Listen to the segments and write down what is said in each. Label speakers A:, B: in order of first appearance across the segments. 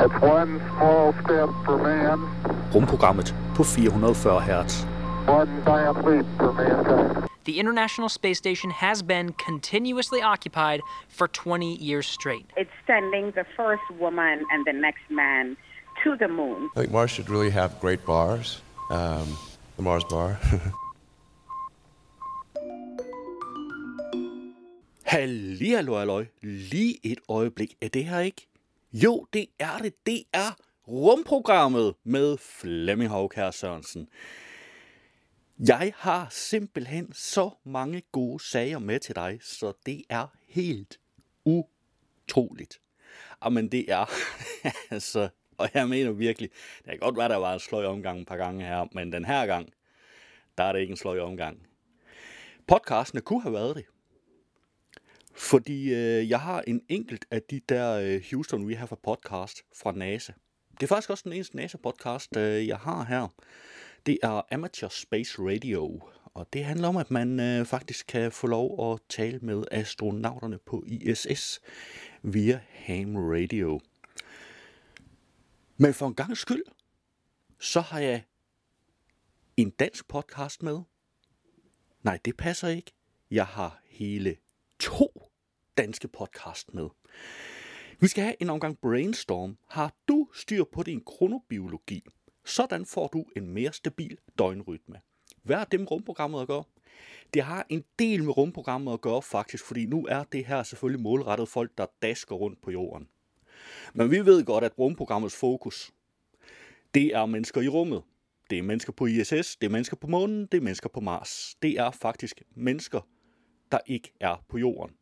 A: It's one small step for man,
B: Rumprogrammet på 440 Hz.
A: one giant leap for mankind.
C: The International Space Station has been continuously occupied for 20 years straight.
D: It's sending the first woman and the next man to the moon.
E: I think Mars should really have great bars. Um, the Mars bar.
B: Halli, hallo, halløj. Lige et øjeblik. Er det her ikke? Jo, det er det. Det er rumprogrammet med Flemming Havkær Sørensen. Jeg har simpelthen så mange gode sager med til dig, så det er helt utroligt. Ah, Jamen det er, altså, og jeg mener virkelig, det kan godt være, der var en sløj omgang et par gange her, men den her gang, der er det ikke en sløj omgang. Podcastene kunne have været det. Fordi øh, jeg har en enkelt af de der øh, Houston We Have a Podcast fra NASA. Det er faktisk også den eneste NASA-podcast, øh, jeg har her. Det er Amateur Space Radio, og det handler om, at man øh, faktisk kan få lov at tale med astronauterne på ISS via ham radio. Men for en gang skyld, så har jeg en dansk podcast med. Nej, det passer ikke. Jeg har hele to danske podcast med. Vi skal have en omgang brainstorm. Har du styr på din kronobiologi? Sådan får du en mere stabil døgnrytme. Hvad er det med rumprogrammet at gøre? Det har en del med rumprogrammet at gøre faktisk, fordi nu er det her selvfølgelig målrettet folk, der dasker rundt på jorden. Men vi ved godt, at rumprogrammets fokus, det er mennesker i rummet. Det er mennesker på ISS, det er mennesker på månen, det er mennesker på Mars. Det er faktisk mennesker, der ikke er på jorden.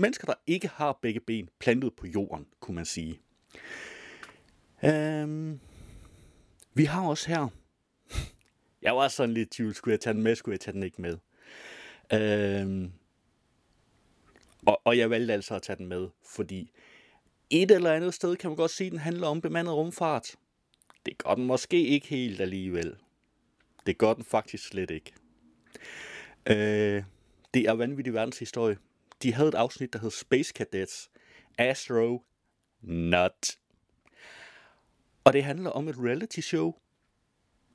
B: Mennesker, der ikke har begge ben plantet på jorden, kunne man sige. Øhm, vi har også her... Jeg var sådan lidt tvivl, skulle jeg tage den med, skulle jeg tage den ikke med? Øhm, og, og jeg valgte altså at tage den med, fordi et eller andet sted kan man godt sige, at den handler om bemandet rumfart. Det gør den måske ikke helt alligevel. Det gør den faktisk slet ikke. Øh, det er vanvittig verdenshistorie. De havde et afsnit, der hed Space Cadets Astro Nut. Og det handler om et reality show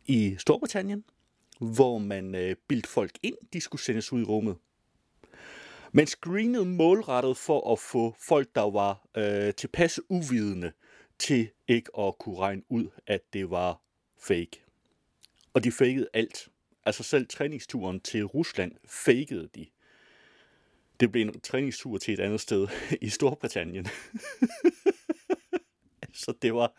B: i Storbritannien, hvor man øh, bildte folk ind, de skulle sendes ud i rummet. Man screenede målrettet for at få folk, der var øh, tilpas uvidende til ikke at kunne regne ud, at det var fake. Og de fakede alt. Altså selv træningsturen til Rusland fakede de. Det blev en træningstur til et andet sted i Storbritannien. Så det var...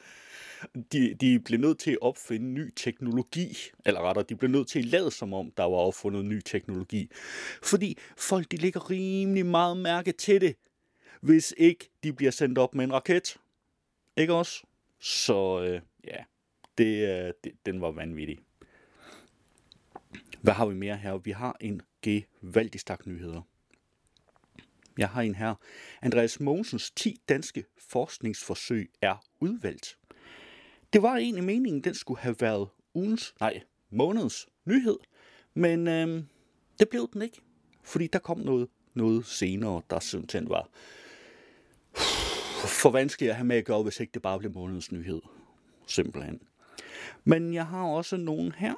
B: De, de blev nødt til at opfinde ny teknologi, eller rettere, de blev nødt til at lade som om, der var opfundet ny teknologi. Fordi folk, de ligger rimelig meget mærke til det, hvis ikke de bliver sendt op med en raket. Ikke også? Så øh, ja, det, øh, det, den var vanvittig. Hvad har vi mere her? Vi har en gevaldig stak nyheder. Jeg har en her. Andreas Mogensens 10 danske forskningsforsøg er udvalgt. Det var egentlig meningen, den skulle have været ugens, nej, månedens nyhed, men øh, det blev den ikke, fordi der kom noget, noget senere, der simpelthen var for vanskeligt at have med at gøre, hvis ikke det bare blev månedens nyhed. Simpelthen. Men jeg har også nogen her.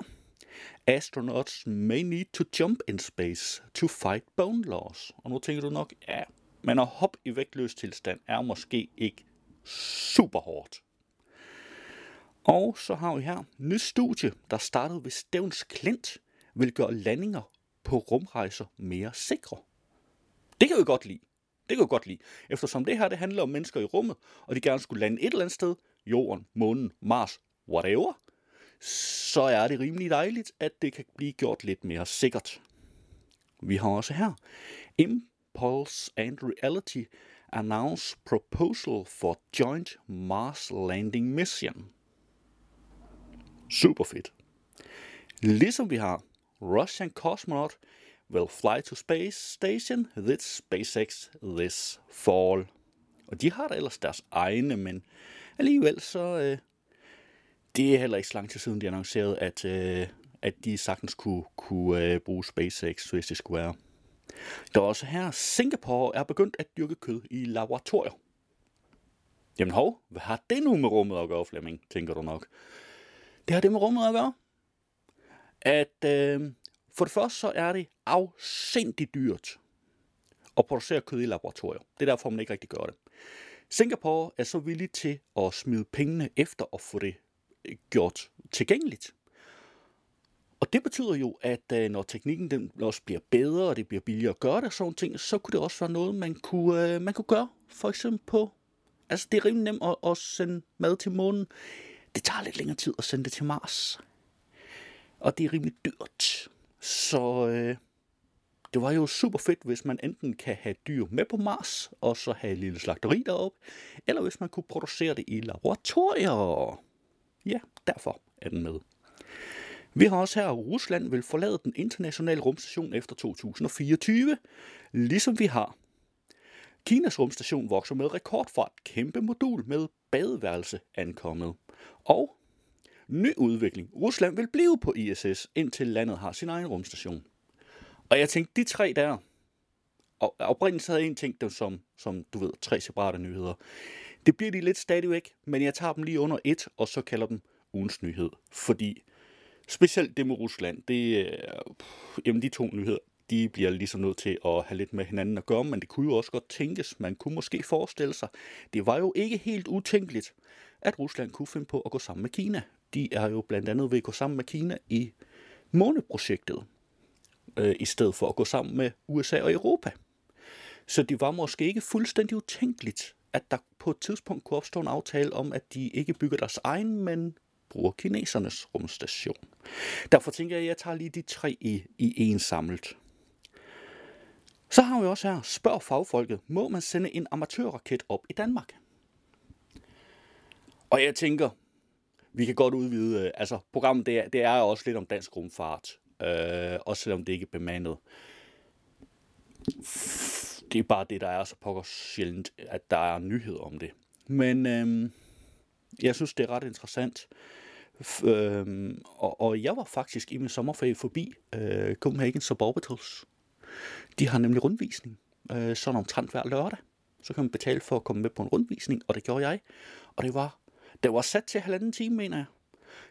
B: Astronauts may need to jump in space to fight bone loss. Og nu tænker du nok, ja, men at hoppe i vægtløs tilstand er måske ikke super hårdt. Og så har vi her nyt studie, der startede ved Stævns Klint, vil gøre landinger på rumrejser mere sikre. Det kan vi godt lide. Det kan vi godt lide. Eftersom det her det handler om mennesker i rummet, og de gerne skulle lande et eller andet sted, jorden, månen, Mars, whatever, så er det rimelig dejligt, at det kan blive gjort lidt mere sikkert. Vi har også her Impulse and Reality announce proposal for joint Mars landing mission. Super fedt. Ligesom vi har Russian cosmonaut will fly to space station with SpaceX this fall. Og de har da ellers deres egne, men alligevel så... Øh, det er heller ikke så lang tid siden, de annoncerede, at, øh, at de sagtens kunne, kunne øh, bruge SpaceX, hvis det skulle være. Der er også her, Singapore er begyndt at dyrke kød i laboratorier. Jamen hov, hvad har det nu med rummet at gøre, Flemming, tænker du nok. Det har det med rummet at gøre, at øh, for det første så er det afsindigt dyrt at producere kød i laboratorier. Det er derfor, man ikke rigtig gør det. Singapore er så villig til at smide pengene efter at få det gjort tilgængeligt. Og det betyder jo, at øh, når teknikken den også bliver bedre, og det bliver billigere at gøre det, sådan ting, så kunne det også være noget, man kunne, øh, man kunne gøre. For eksempel på... Altså, det er rimelig nemt at, at sende mad til månen. Det tager lidt længere tid at sende det til Mars. Og det er rimelig dyrt. Så øh, det var jo super fedt, hvis man enten kan have dyr med på Mars, og så have et lille slagteri deroppe, eller hvis man kunne producere det i laboratorier. Ja, derfor er den med. Vi har også her, at Rusland vil forlade den internationale rumstation efter 2024, ligesom vi har. Kinas rumstation vokser med rekordfart, kæmpe modul med badeværelse ankommet. Og ny udvikling. Rusland vil blive på ISS, indtil landet har sin egen rumstation. Og jeg tænkte, de tre der, og oprindeligt havde jeg en ting, dem som, som du ved, tre separate nyheder. Det bliver de lidt stadigvæk, men jeg tager dem lige under et, og så kalder dem ugens nyhed. Fordi specielt det med Rusland, det, øh, jamen de to nyheder, de bliver ligesom nødt til at have lidt med hinanden at gøre, men det kunne jo også godt tænkes, man kunne måske forestille sig, det var jo ikke helt utænkeligt, at Rusland kunne finde på at gå sammen med Kina. De er jo blandt andet ved at gå sammen med Kina i måneprojektet, øh, i stedet for at gå sammen med USA og Europa. Så det var måske ikke fuldstændig utænkeligt, at der på et tidspunkt kunne opstå en aftale om, at de ikke bygger deres egen, men bruger kinesernes rumstation. Derfor tænker jeg, at jeg tager lige de tre i, i en samlet. Så har vi også her, spørg fagfolket, må man sende en amatørraket op i Danmark? Og jeg tænker, vi kan godt udvide, øh, altså programmet det er, det er også lidt om dansk rumfart, øh, også selvom det ikke er bemandet. Det er bare det, der er så pokker sjældent, at der er nyheder om det. Men øh, jeg synes, det er ret interessant. Øh, og, og jeg var faktisk i min sommerferie forbi øh, Copenhagen Suborbitals. De har nemlig rundvisning, øh, sådan omtrent hver lørdag. Så kan man betale for at komme med på en rundvisning, og det gjorde jeg. Og det var, det var sat til halvanden time, mener jeg.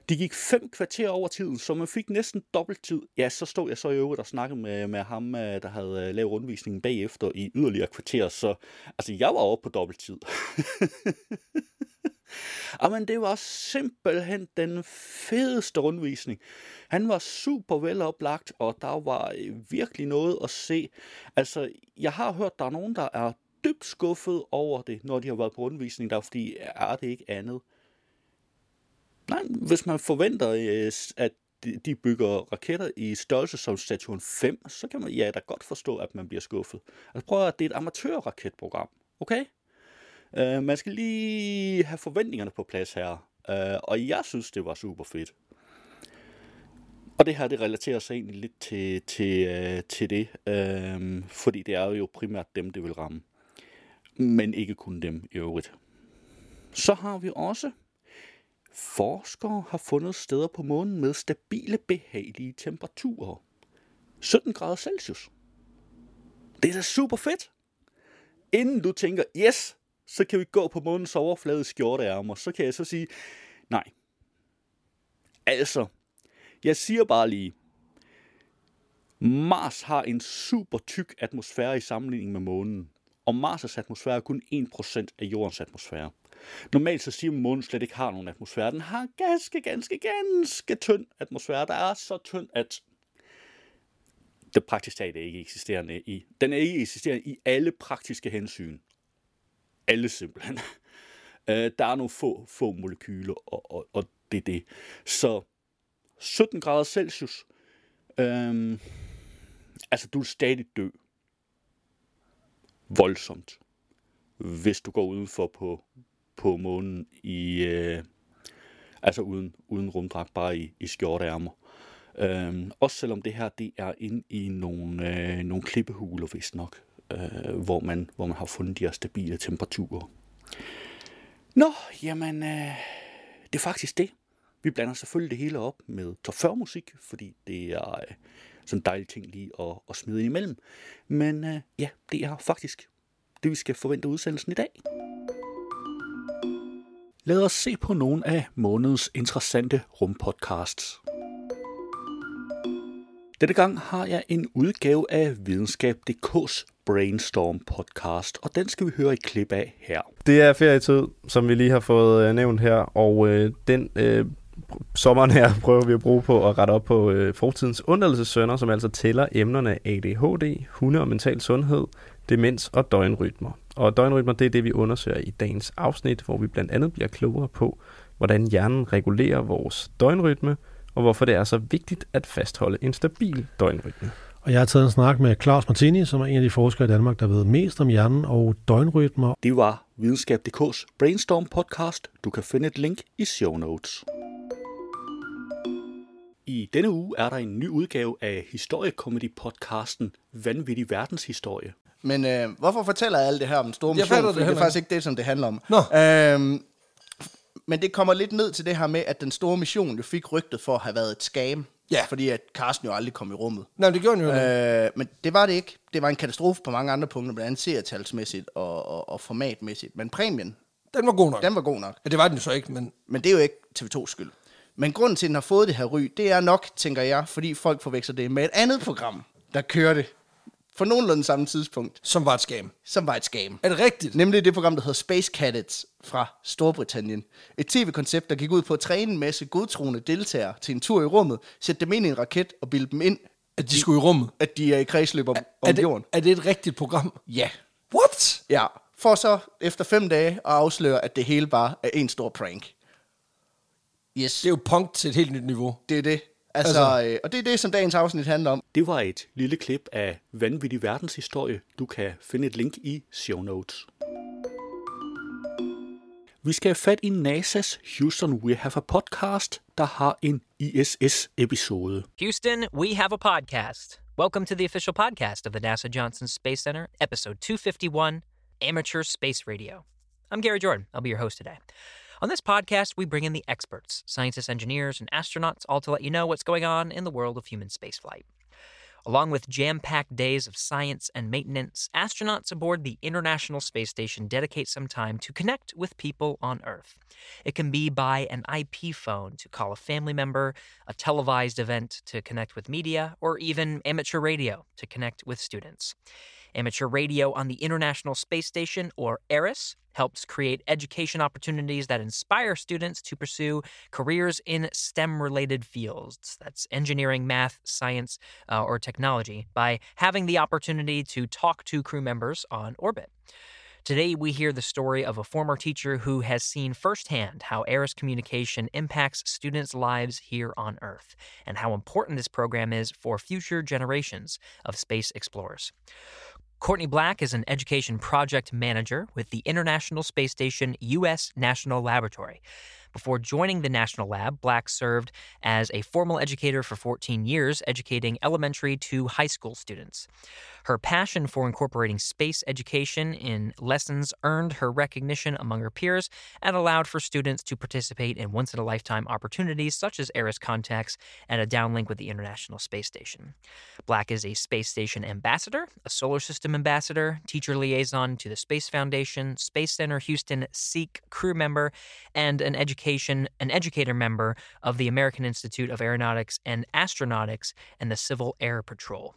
B: De gik fem kvarter over tiden, så man fik næsten dobbelt tid. Ja, så stod jeg så i øvrigt og snakkede med, med ham, øh, der havde øh, lavet rundvisningen bagefter i yderligere kvarter, så altså, jeg var oppe på dobbelt tid. Men det var simpelthen den fedeste rundvisning. Han var super veloplagt, og der var øh, virkelig noget at se. Altså, jeg har hørt, der er nogen, der er dybt skuffet over det, når de har været på rundvisning, der fordi er det ikke andet. Nej, hvis man forventer, øh, at de bygger raketter i størrelse som Saturn 5, så kan man ja da godt forstå, at man bliver skuffet. Altså prøv at det er et amatørraketprogram, okay? Uh, man skal lige have forventningerne på plads her, uh, og jeg synes, det var super fedt. Og det her, det relaterer sig egentlig lidt til, til, uh, til det, uh, fordi det er jo primært dem, det vil ramme. Men ikke kun dem i øvrigt. Så har vi også Forskere har fundet steder på månen med stabile, behagelige temperaturer. 17 grader Celsius. Det er da super fedt. Inden du tænker, yes, så kan vi gå på månens overflade skjorteærmer, så kan jeg så sige, nej. Altså, jeg siger bare lige, Mars har en super tyk atmosfære i sammenligning med månen, og Mars' atmosfære er kun 1% af jordens atmosfære. Normalt så siger man, at månen slet ikke har nogen atmosfære. Den har ganske, ganske, ganske tynd atmosfære. Der er så tynd, at det praktisk talt er ikke eksisterende i. Den er ikke eksisterende i alle praktiske hensyn. Alle simpelthen. Øh, der er nogle få, få molekyler, og, og, og det er det. Så 17 grader Celsius. Øhm, altså, du er stadig dø. Voldsomt. Hvis du går udenfor på, på månen i, øh, altså uden, uden rumdragt, bare i, i skjorteærmer. Øhm, også selvom det her det er inde i nogle, øh, nogle klippehuler, hvis nok, øh, hvor, man, hvor man har fundet de her stabile temperaturer. Nå, jamen, øh, det er faktisk det. Vi blander selvfølgelig det hele op med top 40 musik, fordi det er øh, sådan en dejlig ting lige at, at smide ind imellem. Men øh, ja, det er faktisk det, vi skal forvente udsendelsen i dag. Lad os se på nogle af månedens interessante rumpodcasts. Denne gang har jeg en udgave af Videnskab.dk's Brainstorm podcast, og den skal vi høre et klip af her.
F: Det er ferietid, som vi lige har fået øh, nævnt her, og øh, den øh, sommeren her prøver vi at bruge på at rette op på øh, fortidens undladelsessønder, som altså tæller emnerne ADHD, hunde og mental sundhed, demens og døgnrytmer. Og døgnrytmer, det er det, vi undersøger i dagens afsnit, hvor vi blandt andet bliver klogere på, hvordan hjernen regulerer vores døgnrytme, og hvorfor det er så vigtigt at fastholde en stabil døgnrytme.
G: Og jeg har taget en snak med Claus Martini, som er en af de forskere i Danmark, der ved mest om hjernen og døgnrytmer.
B: Det var Videnskab.dk's Brainstorm podcast. Du kan finde et link i show notes. I denne uge er der en ny udgave af historiekomedy-podcasten Vanvittig Verdenshistorie.
H: Men øh, hvorfor fortæller jeg alt det her om den store
I: Jeg
H: mission?
I: fatter det
H: det er faktisk ikke det, som det handler om.
I: Nå.
H: Øhm, men det kommer lidt ned til det her med, at den store mission jo fik rygtet for at have været et scam.
I: Ja.
H: Fordi at Carsten jo aldrig kom i rummet.
I: Nej, det gjorde den jo. Øh,
H: men det var det ikke. Det var en katastrofe på mange andre punkter, blandt andet seertalsmæssigt og, og, og formatmæssigt. Men præmien,
I: den var god nok.
H: den var god nok.
I: Ja, det var den jo så ikke, men
H: Men det er jo ikke TV2's skyld. Men grunden til, at den har fået det her ry, det er nok, tænker jeg, fordi folk forveksler det med et andet program, der kørte på nogenlunde samme tidspunkt,
I: som var et skam.
H: som var et scam.
I: Er det rigtigt?
H: Nemlig det program, der hedder Space Cadets fra Storbritannien. Et tv-koncept, der gik ud på at træne en masse godtroende deltagere til en tur i rummet, sætte dem ind i en raket og bilde dem ind,
I: At de skulle i rummet?
H: at de er i kredsløb om,
I: Er
H: om
I: det,
H: jorden.
I: er det et rigtigt program?
H: Ja.
I: What?
H: Ja. For så efter fem dage at afsløre, at det hele bare er en stor prank. Yes,
I: Det er jo punk til et helt nyt niveau.
H: det er det. Altså,
I: Altså-
H: øh, og det er det, som dagens afsnit handler om.
B: Det var et lille klip af Vanvittig Verdenshistorie. Du kan finde et link i show notes. Vi skal have fat i NASA's Houston We Have a Podcast, der har en ISS-episode.
C: Houston, we have a podcast. Welcome to the official podcast of the NASA Johnson Space Center, episode 251 Amateur Space Radio. I'm Gary Jordan. I'll be your host today. On this podcast, we bring in the experts, scientists, engineers, and astronauts, all to let you know what's going on in the world of human spaceflight. Along with jam packed days of science and maintenance, astronauts aboard the International Space Station dedicate some time to connect with people on Earth. It can be by an IP phone to call a family member, a televised event to connect with media, or even amateur radio to connect with students. Amateur radio on the International Space Station, or ERIS, helps create education opportunities that inspire students to pursue careers in STEM related fields that's engineering, math, science, uh, or technology by having the opportunity to talk to crew members on orbit. Today, we hear the story of a former teacher who has seen firsthand how ARIS communication impacts students' lives here on Earth and how important this program is for future generations of space explorers. Courtney Black is an education project manager with the International Space Station U.S. National Laboratory. Before joining the National Lab, Black served as a formal educator for 14 years, educating elementary to high school students. Her passion for incorporating space education in lessons earned her recognition among her peers and allowed for students to participate in once in a lifetime opportunities such as ARIS contacts and a downlink with the International Space Station. Black is a space station ambassador, a solar system ambassador, teacher liaison to the Space Foundation, Space Center Houston SEEK crew member, and an education an educator member of the American Institute of Aeronautics and Astronautics and the Civil Air Patrol.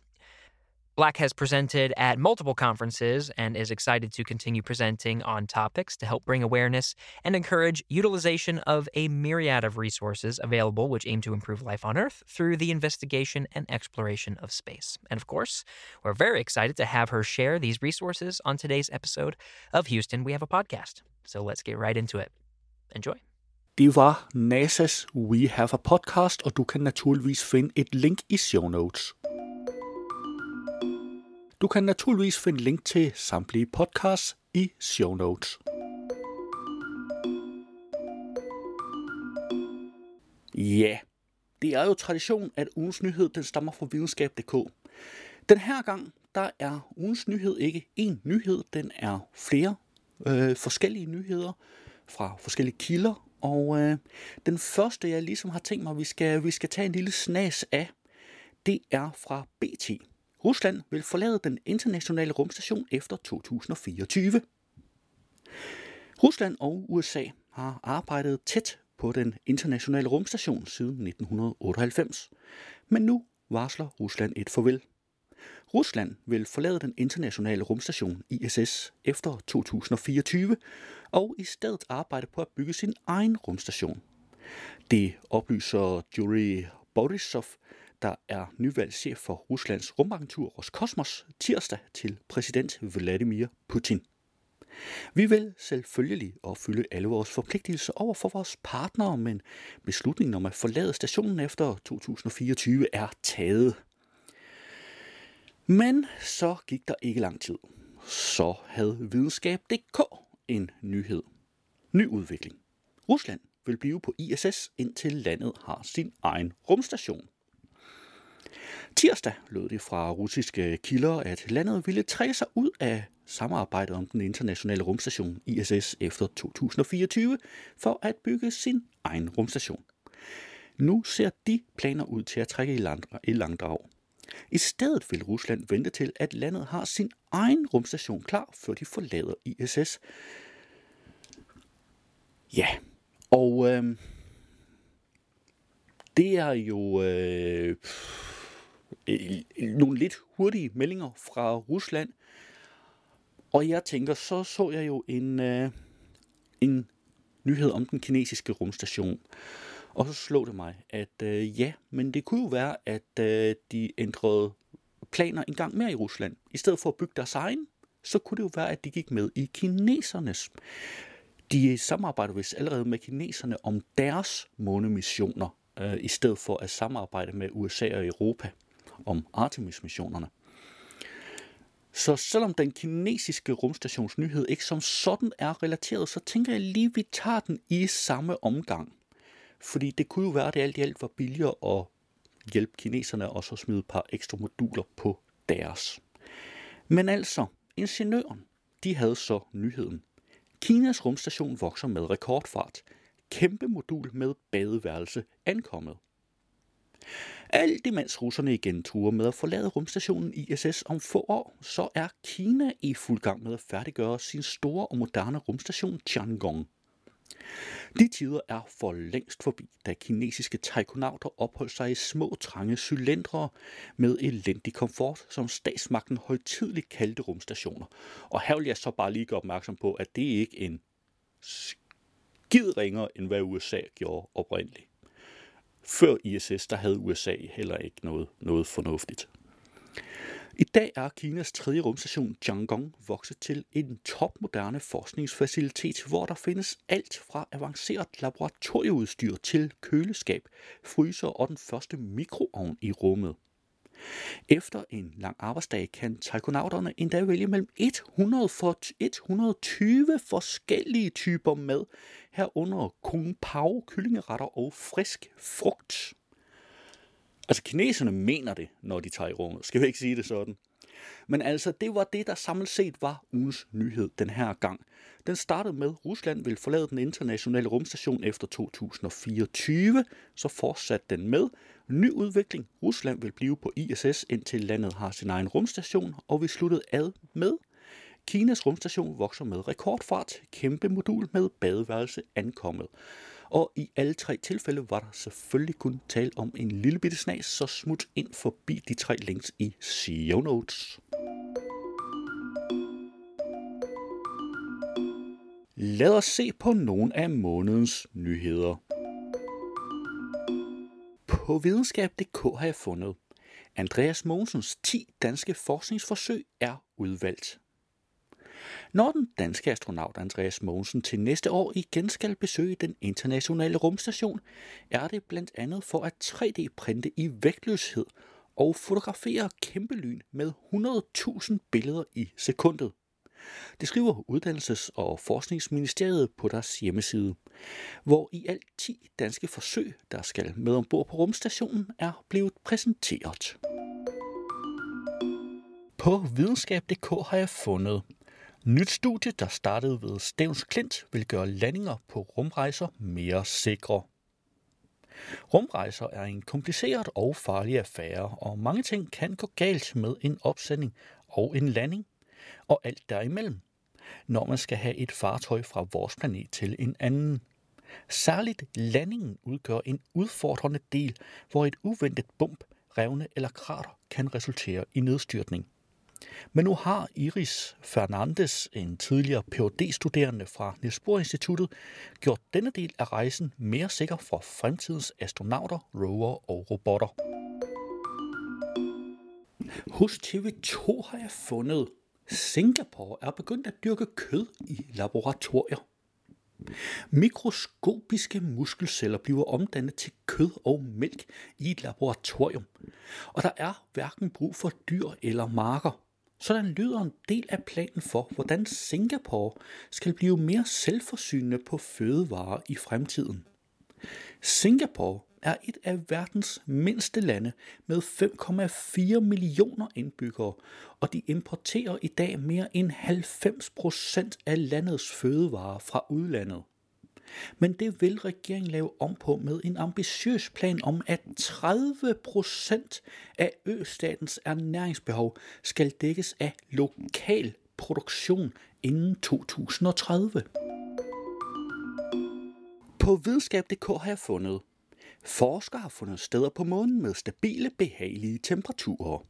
C: Black has presented at multiple conferences and is excited to continue presenting on topics to help bring awareness and encourage utilization of a myriad of resources available which aim to improve life on Earth through the investigation and exploration of space. And of course, we're very excited to have her share these resources on today's episode of Houston We Have a Podcast. So let's get right into it. Enjoy.
B: Det var NASA's We Have a Podcast, og du kan naturligvis finde et link i show notes. Du kan naturligvis finde link til samtlige podcasts i show notes. Ja, det er jo tradition, at ugens nyhed den stammer fra videnskab.dk. Den her gang, der er ugens nyhed ikke én nyhed, den er flere øh, forskellige nyheder fra forskellige kilder. Og øh, den første, jeg ligesom har tænkt mig, vi skal, vi skal tage en lille snas af, det er fra BT. Rusland vil forlade den internationale rumstation efter 2024. Rusland og USA har arbejdet tæt på den internationale rumstation siden 1998. Men nu varsler Rusland et farvel. Rusland vil forlade den internationale rumstation ISS efter 2024 og i stedet arbejde på at bygge sin egen rumstation. Det oplyser Yuri Borisov, der er nyvalgt chef for Ruslands rumagentur Roskosmos tirsdag til præsident Vladimir Putin. Vi vil selvfølgelig opfylde alle vores forpligtelser over for vores partnere, men beslutningen om at forlade stationen efter 2024 er taget. Men så gik der ikke lang tid. Så havde videnskab.dk en nyhed. Ny udvikling. Rusland vil blive på ISS, indtil landet har sin egen rumstation. Tirsdag lød det fra russiske kilder, at landet ville trække sig ud af samarbejdet om den internationale rumstation ISS efter 2024 for at bygge sin egen rumstation. Nu ser de planer ud til at trække i langdrag. I stedet vil Rusland vente til, at landet har sin egen rumstation klar, før de forlader ISS. Ja, og øh, det er jo øh, øh, øh, nogle lidt hurtige meldinger fra Rusland. Og jeg tænker, så så jeg jo en, øh, en nyhed om den kinesiske rumstation. Og så slog det mig, at øh, ja, men det kunne jo være, at øh, de ændrede planer en gang mere i Rusland. I stedet for at bygge deres egen, så kunne det jo være, at de gik med i kinesernes. De samarbejder vist allerede med kineserne om deres månemissioner, øh, i stedet for at samarbejde med USA og Europa om Artemis-missionerne. Så selvom den kinesiske rumstations nyhed ikke som sådan er relateret, så tænker jeg lige, at vi tager den i samme omgang. Fordi det kunne jo være, at det alt i alt var billigere at hjælpe kineserne og så smide et par ekstra moduler på deres. Men altså, ingeniøren, de havde så nyheden. Kinas rumstation vokser med rekordfart. Kæmpe modul med badeværelse ankommet. Alt imens russerne igen truer med at forlade rumstationen ISS om få år, så er Kina i fuld gang med at færdiggøre sin store og moderne rumstation Tiangong. De tider er for længst forbi, da kinesiske taikonauter opholdt sig i små, trange cylindre med elendig komfort, som statsmagten højtidligt kaldte rumstationer. Og her vil jeg så bare lige gøre opmærksom på, at det ikke er en skid ringere, end hvad USA gjorde oprindeligt. Før ISS, der havde USA heller ikke noget, noget fornuftigt. I dag er Kinas tredje rumstation Chang'e vokset til en topmoderne forskningsfacilitet, hvor der findes alt fra avanceret laboratorieudstyr til køleskab, fryser og den første mikroovn i rummet. Efter en lang arbejdsdag kan taikonauterne endda vælge mellem 100 for 120 forskellige typer mad, herunder kung pao, kyllingeretter og frisk frugt. Altså kineserne mener det, når de tager i rummet. Skal vi ikke sige det sådan? Men altså, det var det, der samlet set var ugens nyhed den her gang. Den startede med, at Rusland vil forlade den internationale rumstation efter 2024, så fortsatte den med. Ny udvikling. Rusland vil blive på ISS, indtil landet har sin egen rumstation, og vi sluttede ad med, Kinas rumstation vokser med rekordfart, kæmpe modul med badeværelse ankommet. Og i alle tre tilfælde var der selvfølgelig kun tale om en lille bitte snas, så smut ind forbi de tre links i show notes. Lad os se på nogle af månedens nyheder. På videnskab.dk har jeg fundet, Andreas Mogensens 10 danske forskningsforsøg er udvalgt. Når den danske astronaut Andreas Mogensen til næste år igen skal besøge den internationale rumstation, er det blandt andet for at 3D-printe i vægtløshed og fotografere kæmpe lyn med 100.000 billeder i sekundet. Det skriver Uddannelses- og Forskningsministeriet på deres hjemmeside, hvor i alt 10 danske forsøg, der skal med ombord på rumstationen, er blevet præsenteret. På videnskab.dk har jeg fundet Nyt studie, der startede ved Stævns Klint, vil gøre landinger på rumrejser mere sikre. Rumrejser er en kompliceret og farlig affære, og mange ting kan gå galt med en opsending og en landing, og alt derimellem. når man skal have et fartøj fra vores planet til en anden. Særligt landingen udgør en udfordrende del, hvor et uventet bump, revne eller krater kan resultere i nedstyrtning. Men nu har Iris Fernandes, en tidligere phd studerende fra Niels Bohr Instituttet, gjort denne del af rejsen mere sikker for fremtidens astronauter, rover og robotter. Hos TV2 har jeg fundet, Singapore er begyndt at dyrke kød i laboratorier. Mikroskopiske muskelceller bliver omdannet til kød og mælk i et laboratorium, og der er hverken brug for dyr eller marker. Sådan lyder en del af planen for, hvordan Singapore skal blive mere selvforsynende på fødevarer i fremtiden. Singapore er et af verdens mindste lande med 5,4 millioner indbyggere, og de importerer i dag mere end 90 procent af landets fødevarer fra udlandet. Men det vil regeringen lave om på med en ambitiøs plan om, at 30 procent af østatens ernæringsbehov skal dækkes af lokal produktion inden 2030. På videnskab.dk har jeg fundet, Forskere har fundet steder på månen med stabile, behagelige temperaturer.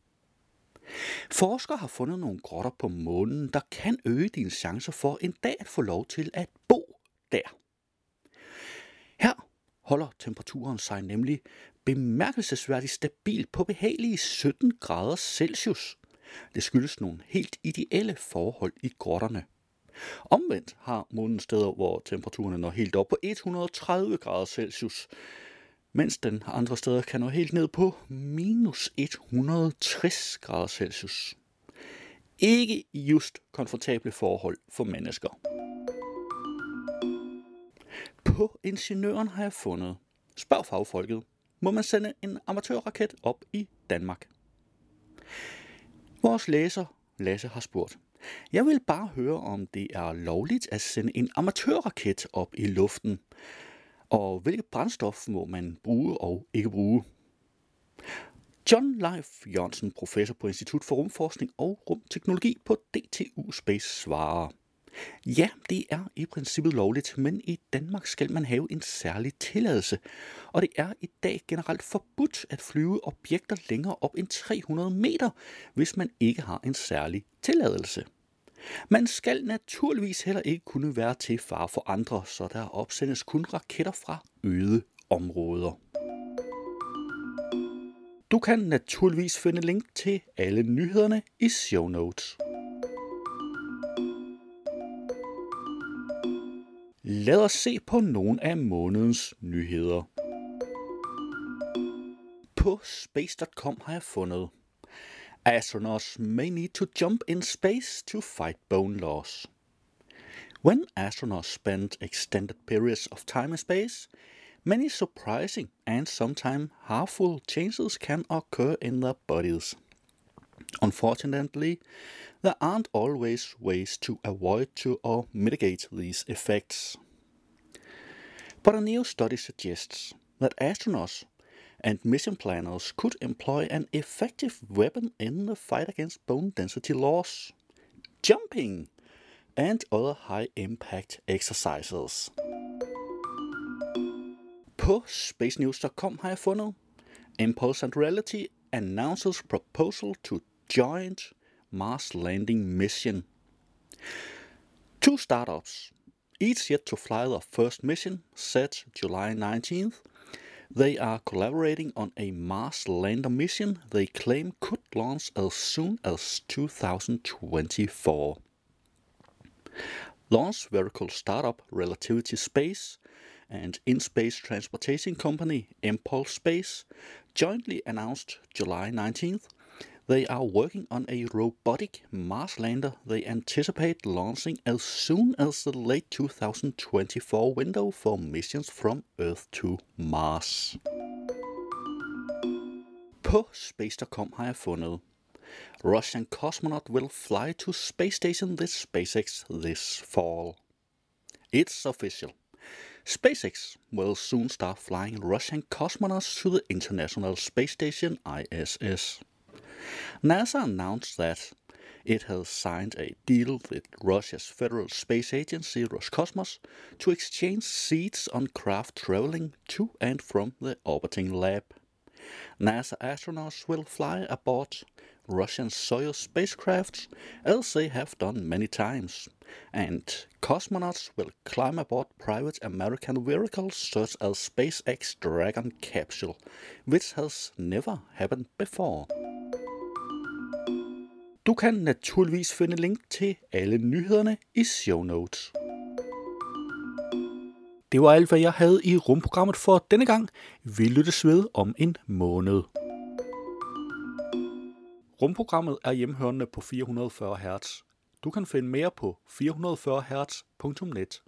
B: Forskere har fundet nogle grotter på månen, der kan øge dine chancer for en dag at få lov til at bo der. Holder temperaturen sig nemlig bemærkelsesværdigt stabil på behagelige 17 grader Celsius. Det skyldes nogle helt ideelle forhold i grotterne. Omvendt har månen steder, hvor temperaturen når helt op på 130 grader Celsius, mens den andre steder kan nå helt ned på minus 160 grader Celsius. Ikke just komfortable forhold for mennesker. På ingeniøren har jeg fundet, spørg fagfolket, må man sende en amatørraket op i Danmark. Vores læser, Lasse, har spurgt, jeg vil bare høre, om det er lovligt at sende en amatørraket op i luften, og hvilket brændstof må man bruge og ikke bruge. John Leif Jørgensen, professor på Institut for Rumforskning og Rumteknologi på DTU Space, svarer. Ja, det er i princippet lovligt, men i Danmark skal man have en særlig tilladelse, og det er i dag generelt forbudt at flyve objekter længere op end 300 meter, hvis man ikke har en særlig tilladelse. Man skal naturligvis heller ikke kunne være til fare for andre, så der opsendes kun raketter fra øde områder. Du kan naturligvis finde link til alle nyhederne i show notes. Lad os se på nogle af månedens nyheder. På space.com har jeg fundet Astronauts may need to jump in space to fight bone loss. When astronauts spend extended periods of time in space, many surprising and sometimes harmful changes can occur in their bodies. Unfortunately, there aren't always ways to avoid to or mitigate these effects. But a new study suggests that astronauts and mission planners could employ an effective weapon in the fight against bone density loss jumping and other high impact exercises. På spacenews.com har jeg fundet Impulse and Reality announces proposal to joint Mars landing mission. Two startups, each yet to fly their first mission, set July 19th, They are collaborating on a Mars lander mission they claim could launch as soon as 2024. Launch vehicle startup Relativity Space and in-space transportation company Impulse Space jointly announced July 19th they are working on a robotic Mars lander they anticipate launching as soon as the late 2024 window for missions from Earth to Mars. På Space.com har jeg fundet Russian cosmonaut will fly to space station with SpaceX this fall. It's official. SpaceX will soon start flying Russian cosmonauts to the International Space Station ISS. NASA announced that it has signed a deal with Russia's Federal Space Agency Roscosmos to exchange seats on craft traveling to and from the orbiting lab. NASA astronauts will fly aboard Russian Soyuz spacecrafts as they have done many times, and cosmonauts will climb aboard private American vehicles such as SpaceX Dragon capsule, which has never happened before. Du kan naturligvis finde link til alle nyhederne i show notes. Det var alt, hvad jeg havde i rumprogrammet for denne gang. Vi lyttes ved om en måned. Rumprogrammet er hjemhørende på 440 Hz. Du kan finde mere på 440hz.net.